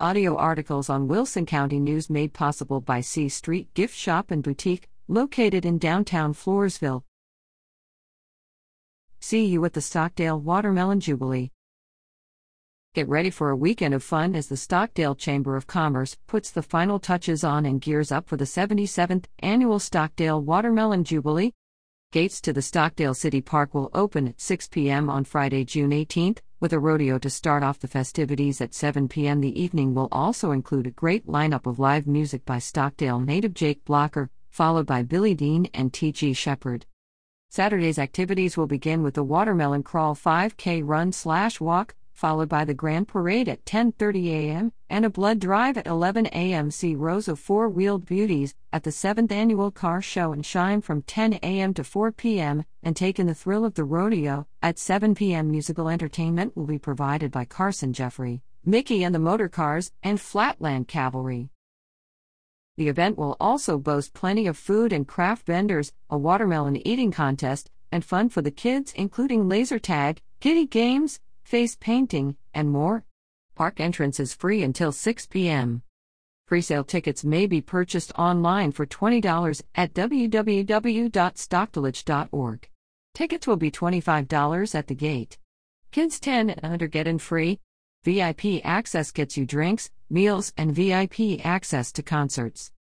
Audio articles on Wilson County News made possible by C Street Gift Shop and Boutique, located in downtown Floresville. See you at the Stockdale Watermelon Jubilee. Get ready for a weekend of fun as the Stockdale Chamber of Commerce puts the final touches on and gears up for the 77th annual Stockdale Watermelon Jubilee. Gates to the Stockdale City Park will open at 6 p.m. on Friday, June 18th, with a rodeo to start off the festivities at 7 p.m. The evening will also include a great lineup of live music by Stockdale native Jake Blocker, followed by Billy Dean and T.G. Sheppard. Saturday's activities will begin with the Watermelon Crawl 5K run slash walk, followed by the Grand Parade at 10:30 a.m. and a blood drive at 11 a.m. See rows of four-wheeled beauties at the 7th annual Car Show and Shine from 10 a.m. to 4 p.m. and take in the thrill of the rodeo. At 7 p.m. musical entertainment will be provided by Carson Jeffrey, Mickey and the Motor Cars, and Flatland Cavalry. The event will also boast plenty of food and craft vendors, a watermelon eating contest, and fun for the kids, including laser tag, kitty games, face painting, and more. Park entrance is free until 6 p.m. Presale tickets may be purchased online for $20 at www.stockdale.org. Tickets will be $25 at the gate. Kids 10 and under get in free. VIP access gets you drinks, meals, and VIP access to concerts.